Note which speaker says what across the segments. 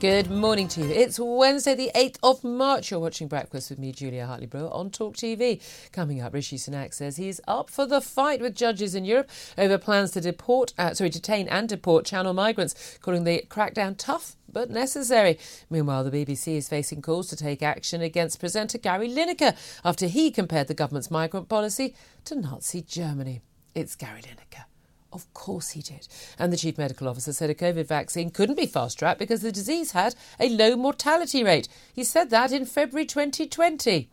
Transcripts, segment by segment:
Speaker 1: Good morning to you. It's Wednesday, the 8th of March. You're watching Breakfast with me, Julia Hartley Brewer, on Talk TV. Coming up, Rishi Sunak says he's up for the fight with judges in Europe over plans to deport, uh, sorry, detain and deport Channel migrants, calling the crackdown tough but necessary. Meanwhile, the BBC is facing calls to take action against presenter Gary Lineker after he compared the government's migrant policy to Nazi Germany. It's Gary Lineker. Of course he did. And the chief medical officer said a COVID vaccine couldn't be fast tracked because the disease had a low mortality rate. He said that in February 2020.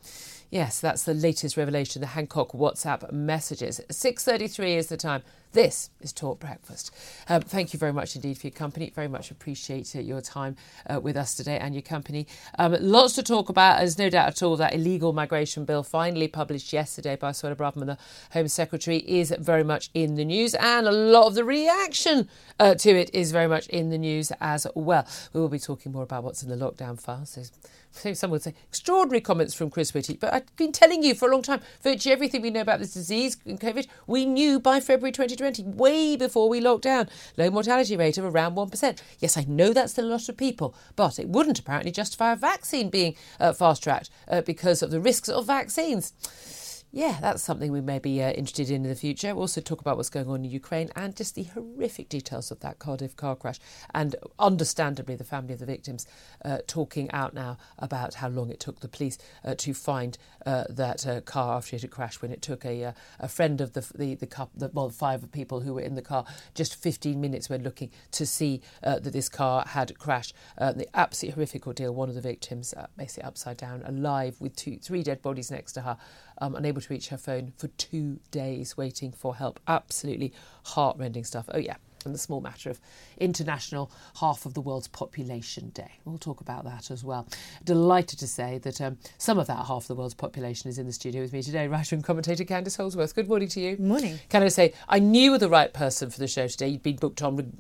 Speaker 1: Yes, that's the latest revelation, the Hancock WhatsApp messages. 6.33 is the time. This is Talk Breakfast. Um, thank you very much indeed for your company. Very much appreciate uh, your time uh, with us today and your company. Um, lots to talk about. There's no doubt at all that illegal migration bill, finally published yesterday by Suella Braverman, the Home Secretary, is very much in the news, and a lot of the reaction uh, to it is very much in the news as well. We will be talking more about what's in the lockdown files. So some would say extraordinary comments from Chris Whitty, but I've been telling you for a long time virtually everything we know about this disease and COVID, we knew by February 2020, way before we locked down. Low mortality rate of around 1%. Yes, I know that's still a lot of people, but it wouldn't apparently justify a vaccine being uh, fast tracked uh, because of the risks of vaccines. Yeah, that's something we may be uh, interested in in the future. We'll also talk about what's going on in Ukraine and just the horrific details of that Cardiff car crash. And understandably, the family of the victims uh, talking out now about how long it took the police uh, to find uh, that uh, car after it had crashed. When it took a uh, a friend of the the the, couple, the well five people who were in the car just 15 minutes when looking to see that this car had crashed. the absolutely horrific ordeal. One of the victims basically upside down, alive with two three dead bodies next to her um, unable to reach her phone for two days, waiting for help. Absolutely heartrending stuff. Oh, yeah. And the small matter of International Half of the World's Population Day. We'll talk about that as well. Delighted to say that um, some of that half of the world's population is in the studio with me today. Writer and commentator Candice Holdsworth. Good morning to you.
Speaker 2: Morning.
Speaker 1: Can I say, I knew you were the right person for the show today. You'd been booked on.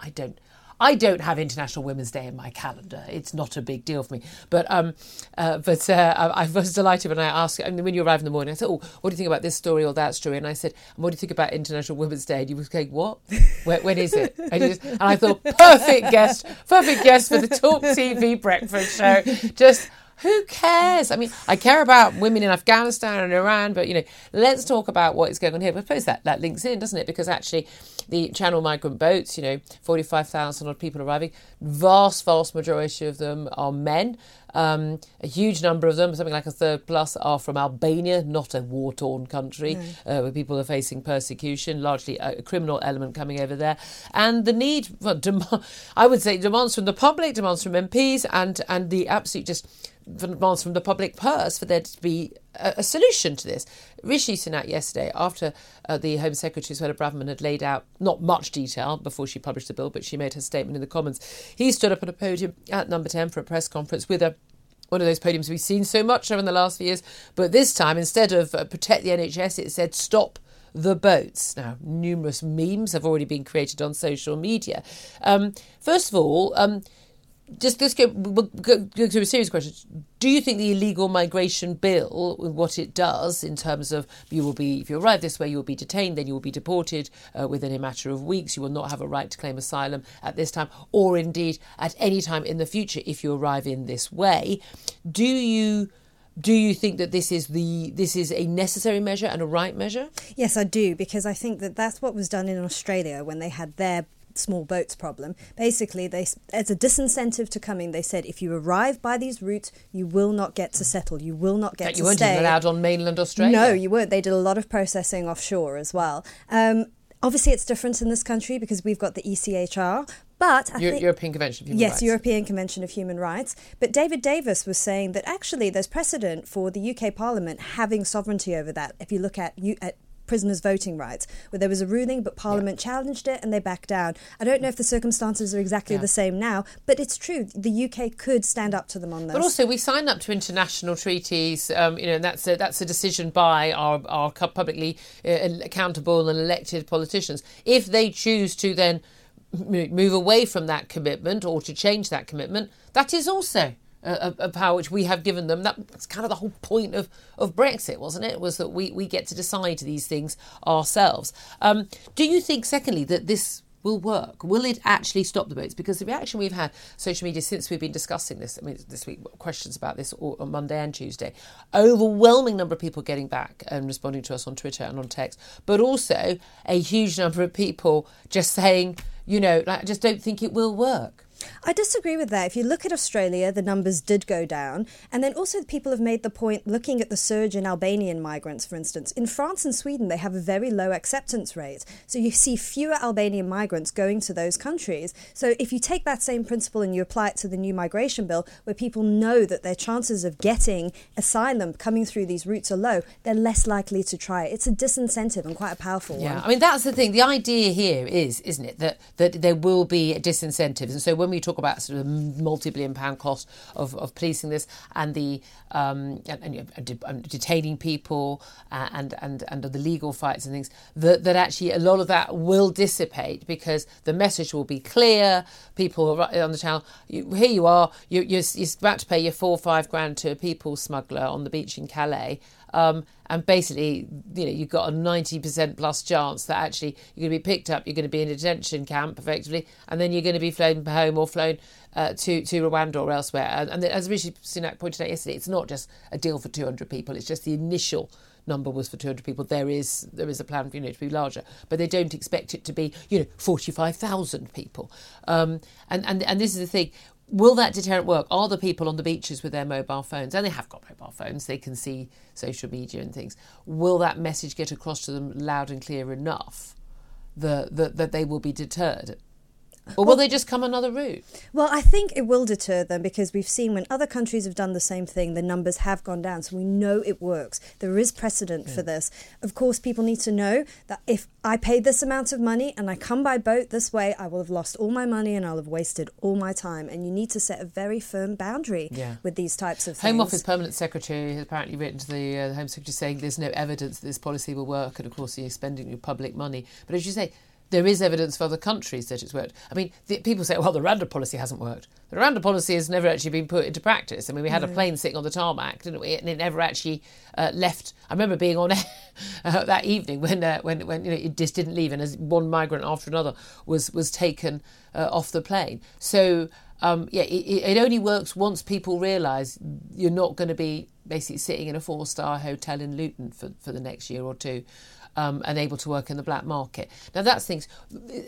Speaker 1: I don't. I don't have International Women's Day in my calendar. It's not a big deal for me. But um, uh, but uh, I was delighted when I asked, I mean, when you arrived in the morning, I said, oh, what do you think about this story or that story? And I said, what do you think about International Women's Day? And you were going, what? when, is it? And, just, and I thought, perfect guest, perfect guest for the Talk TV breakfast show. Just who cares? I mean, I care about women in Afghanistan and Iran, but you know, let's talk about what is going on here. But I suppose that, that links in, doesn't it? Because actually, the Channel migrant boats, you know, 45,000 odd people arriving, vast, vast majority of them are men. Um, a huge number of them, something like a third plus, are from Albania, not a war torn country no. uh, where people are facing persecution, largely a criminal element coming over there. And the need, for dem- I would say, demands from the public, demands from MPs, and, and the absolute just from the public purse for there to be a, a solution to this. Rishi Sunak yesterday, after uh, the Home Secretary Suella Braverman had laid out not much detail before she published the bill, but she made her statement in the Commons, he stood up at a podium at Number 10 for a press conference with a one of those podiums we've seen so much in the last few years. But this time, instead of uh, protect the NHS, it said stop the boats. Now, numerous memes have already been created on social media. Um, first of all, um, just let's go, go, go to a serious question. Do you think the illegal migration bill, what it does in terms of you will be, if you arrive this way, you will be detained, then you will be deported uh, within a matter of weeks. You will not have a right to claim asylum at this time, or indeed at any time in the future if you arrive in this way. Do you? do you think that this is the this is a necessary measure and a right measure?
Speaker 2: Yes, I do because I think that that's what was done in Australia when they had their small boats problem. Basically, they as a disincentive to coming, they said if you arrive by these routes, you will not get to settle. You will not get
Speaker 1: that
Speaker 2: to
Speaker 1: you weren't
Speaker 2: stay.
Speaker 1: allowed on mainland Australia.
Speaker 2: No, you weren't. They did a lot of processing offshore as well. Um, obviously, it's different in this country because we've got the ECHR. But
Speaker 1: Euro- think, European Convention of Human
Speaker 2: yes,
Speaker 1: Rights.
Speaker 2: Yes, European Convention of Human Rights. But David Davis was saying that actually there's precedent for the UK Parliament having sovereignty over that. If you look at, you at prisoners' voting rights, where there was a ruling, but Parliament yeah. challenged it and they backed down. I don't know if the circumstances are exactly yeah. the same now, but it's true. The UK could stand up to them on this.
Speaker 1: But also, we signed up to international treaties, um, you know, and that's a, that's a decision by our, our publicly uh, accountable and elected politicians. If they choose to then move away from that commitment or to change that commitment, that is also a, power which we have given them. That's kind of the whole point of, of Brexit, wasn't it? Was that we, we get to decide these things ourselves. Um, do you think, secondly, that this will work? Will it actually stop the boats? Because the reaction we've had social media since we've been discussing this, I mean, this week, questions about this on Monday and Tuesday, overwhelming number of people getting back and responding to us on Twitter and on text, but also a huge number of people just saying, you know, like, I just don't think it will work.
Speaker 2: I disagree with that. If you look at Australia, the numbers did go down. And then also, people have made the point looking at the surge in Albanian migrants, for instance. In France and Sweden, they have a very low acceptance rate. So you see fewer Albanian migrants going to those countries. So if you take that same principle and you apply it to the new migration bill, where people know that their chances of getting asylum coming through these routes are low, they're less likely to try it. It's a disincentive and quite a powerful
Speaker 1: yeah.
Speaker 2: one.
Speaker 1: Yeah, I mean, that's the thing. The idea here is, isn't it, that, that there will be disincentives. And so when we talk about sort of the multi-billion pound cost of, of policing this and the um, and, and, and, detaining people uh, and and and the legal fights and things that that actually a lot of that will dissipate because the message will be clear. People on the channel, you, here you are, you, you're, you're about to pay your four or five grand to a people smuggler on the beach in Calais. Um, and basically, you know, you've got a 90% plus chance that actually you're going to be picked up, you're going to be in a detention camp effectively, and then you're going to be flown home or flown uh, to, to Rwanda or elsewhere. And, and as Rishi Sunak pointed out yesterday, it's not just a deal for 200 people, it's just the initial number was for 200 people. There is there is a plan for you know to be larger, but they don't expect it to be you know 45,000 people. Um, and and and this is the thing. Will that deterrent work? Are the people on the beaches with their mobile phones, and they have got mobile phones, they can see social media and things. Will that message get across to them loud and clear enough that, that, that they will be deterred? Or will well, they just come another route?
Speaker 2: Well, I think it will deter them because we've seen when other countries have done the same thing, the numbers have gone down. So we know it works. There is precedent yeah. for this. Of course, people need to know that if I pay this amount of money and I come by boat this way, I will have lost all my money and I'll have wasted all my time. And you need to set a very firm boundary yeah. with these types of things.
Speaker 1: Home Office Permanent Secretary has apparently written to the, uh, Home Secretary saying there's no evidence that this policy will work. And of course, you're spending your public money. But as you say, there is evidence for other countries that it's worked. I mean, the, people say, well, the Rwanda policy hasn't worked. The Rwanda policy has never actually been put into practice. I mean, we had no. a plane sitting on the tarmac, didn't we? And it never actually uh, left. I remember being on air uh, that evening when, uh, when, when you know, it just didn't leave, and as one migrant after another was was taken uh, off the plane. So. Um, yeah, it, it only works once people realise you're not going to be basically sitting in a four star hotel in Luton for, for the next year or two um, and able to work in the black market. Now, that's things.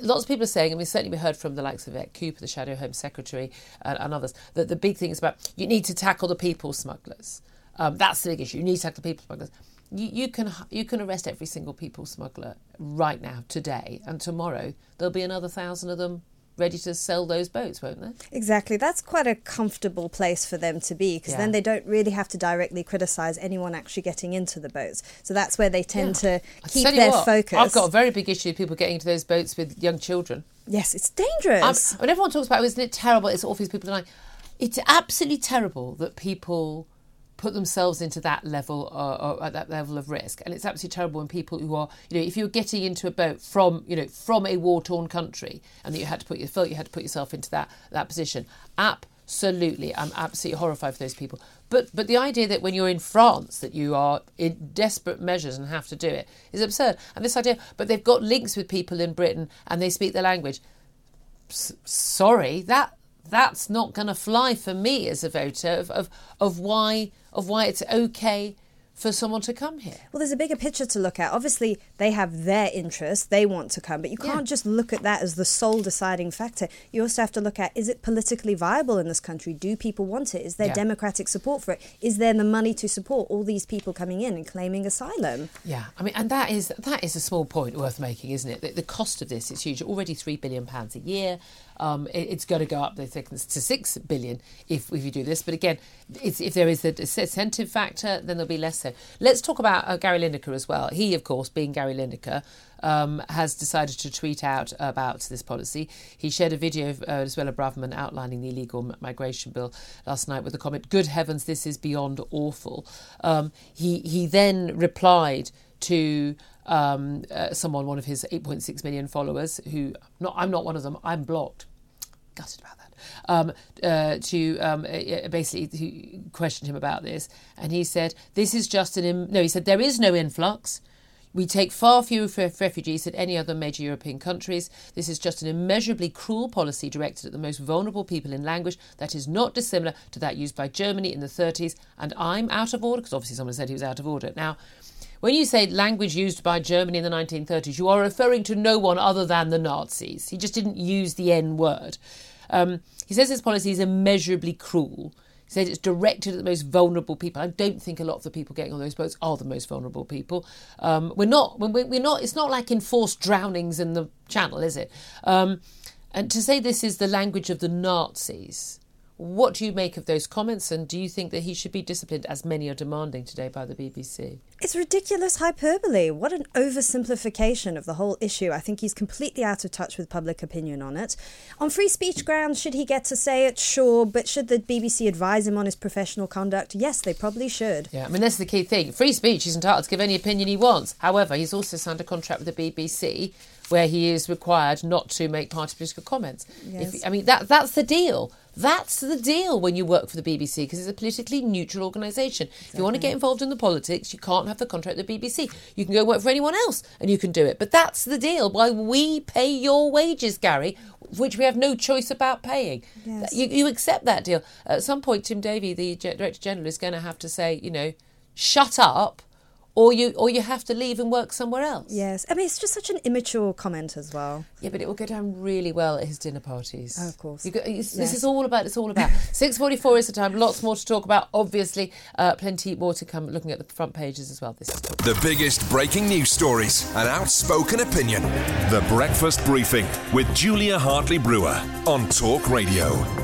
Speaker 1: Lots of people are saying, and we certainly heard from the likes of Yvette Cooper, the Shadow Home Secretary, and, and others, that the big thing is about you need to tackle the people smugglers. Um, that's the big issue. You need to tackle the people smugglers. You, can you can arrest every single people smuggler right now, today, and tomorrow there'll be another thousand of them ready to sell those boats, won't they?
Speaker 2: Exactly. That's quite a comfortable place for them to be because yeah. then they don't really have to directly criticise anyone actually getting into the boats. So that's where they tend yeah. to keep their what, focus.
Speaker 1: I've got a very big issue with people getting into those boats with young children.
Speaker 2: Yes, it's dangerous.
Speaker 1: I'm, when everyone talks about, isn't it terrible? It's awful. People dying. It's absolutely terrible that people put themselves into that level uh, or at that level of risk. And it's absolutely terrible when people who are you know if you're getting into a boat from you know from a war torn country and that you had to put you felt you had to put yourself into that that position absolutely i'm absolutely horrified for those people. But but the idea that when you're in france that you are in desperate measures and have to do it is absurd. And this idea but they've got links with people in britain and they speak the language. S- sorry that that's not going to fly for me as a voter of, of, of why of why it's okay for someone to come here.
Speaker 2: Well, there's a bigger picture to look at. Obviously, they have their interests, they want to come, but you can't yeah. just look at that as the sole deciding factor. You also have to look at is it politically viable in this country? Do people want it? Is there yeah. democratic support for it? Is there the money to support all these people coming in and claiming asylum?
Speaker 1: Yeah, I mean, and that is that is a small point worth making, isn't it? The, the cost of this is huge. Already three billion pounds a year. Um, it, it's going to go up, they think, to six billion if, if you do this. But again, if there is a incentive factor, then there'll be less so. Let's talk about uh, Gary Lineker as well. He, of course, being Gary Lineker, um, has decided to tweet out about this policy. He shared a video of uh, Suella Braverman outlining the illegal migration bill last night with the comment, "Good heavens, this is beyond awful." Um, he he then replied to um, uh, someone, one of his 8.6 million followers, who not I'm not one of them. I'm blocked. Gutted about that. Um, uh, to um, uh, basically to question him about this, and he said, "This is just an Im-. no." He said, "There is no influx." We take far fewer refugees than any other major European countries. This is just an immeasurably cruel policy directed at the most vulnerable people in language that is not dissimilar to that used by Germany in the 30s. And I'm out of order, because obviously someone said he was out of order. Now, when you say language used by Germany in the 1930s, you are referring to no one other than the Nazis. He just didn't use the N word. Um, he says this policy is immeasurably cruel. He said it's directed at the most vulnerable people. I don't think a lot of the people getting on those boats are the most vulnerable people. Um, we're not. We're not. It's not like enforced drownings in the Channel, is it? Um, and to say this is the language of the Nazis what do you make of those comments, and do you think that he should be disciplined, as many are demanding today by the BBC?
Speaker 2: It's ridiculous hyperbole. What an oversimplification of the whole issue. I think he's completely out of touch with public opinion on it. On free speech grounds, should he get to say it? Sure. But should the BBC advise him on his professional conduct? Yes, they probably should.
Speaker 1: Yeah, I mean, that's the key thing. Free speech, he's entitled to give any opinion he wants. However, he's also signed a contract with the BBC where he is required not to make party political comments. Yes. If, I mean, that that's the deal. That's the deal when you work for the BBC because it's a politically neutral organisation. Exactly. If you want to get involved in the politics, you can't have the contract with the BBC. You can go work for anyone else and you can do it. But that's the deal. Why we pay your wages, Gary, which we have no choice about paying. Yes. You, you accept that deal. At some point, Tim Davie, the Director General, is going to have to say, you know, shut up or you or you have to leave and work somewhere else.
Speaker 2: Yes, I mean it's just such an immature comment as well.
Speaker 1: Yeah, but it will go down really well at his dinner parties.
Speaker 2: Oh, of course.
Speaker 1: You go, it's- This is all about. It's all about. Six forty-four is the time. Lots more to talk about. Obviously, uh, plenty more to come. Looking at the front pages as well. This is
Speaker 3: The biggest breaking news stories and outspoken opinion.
Speaker 4: The Breakfast Briefing with Julia Hartley Brewer on Talk Radio.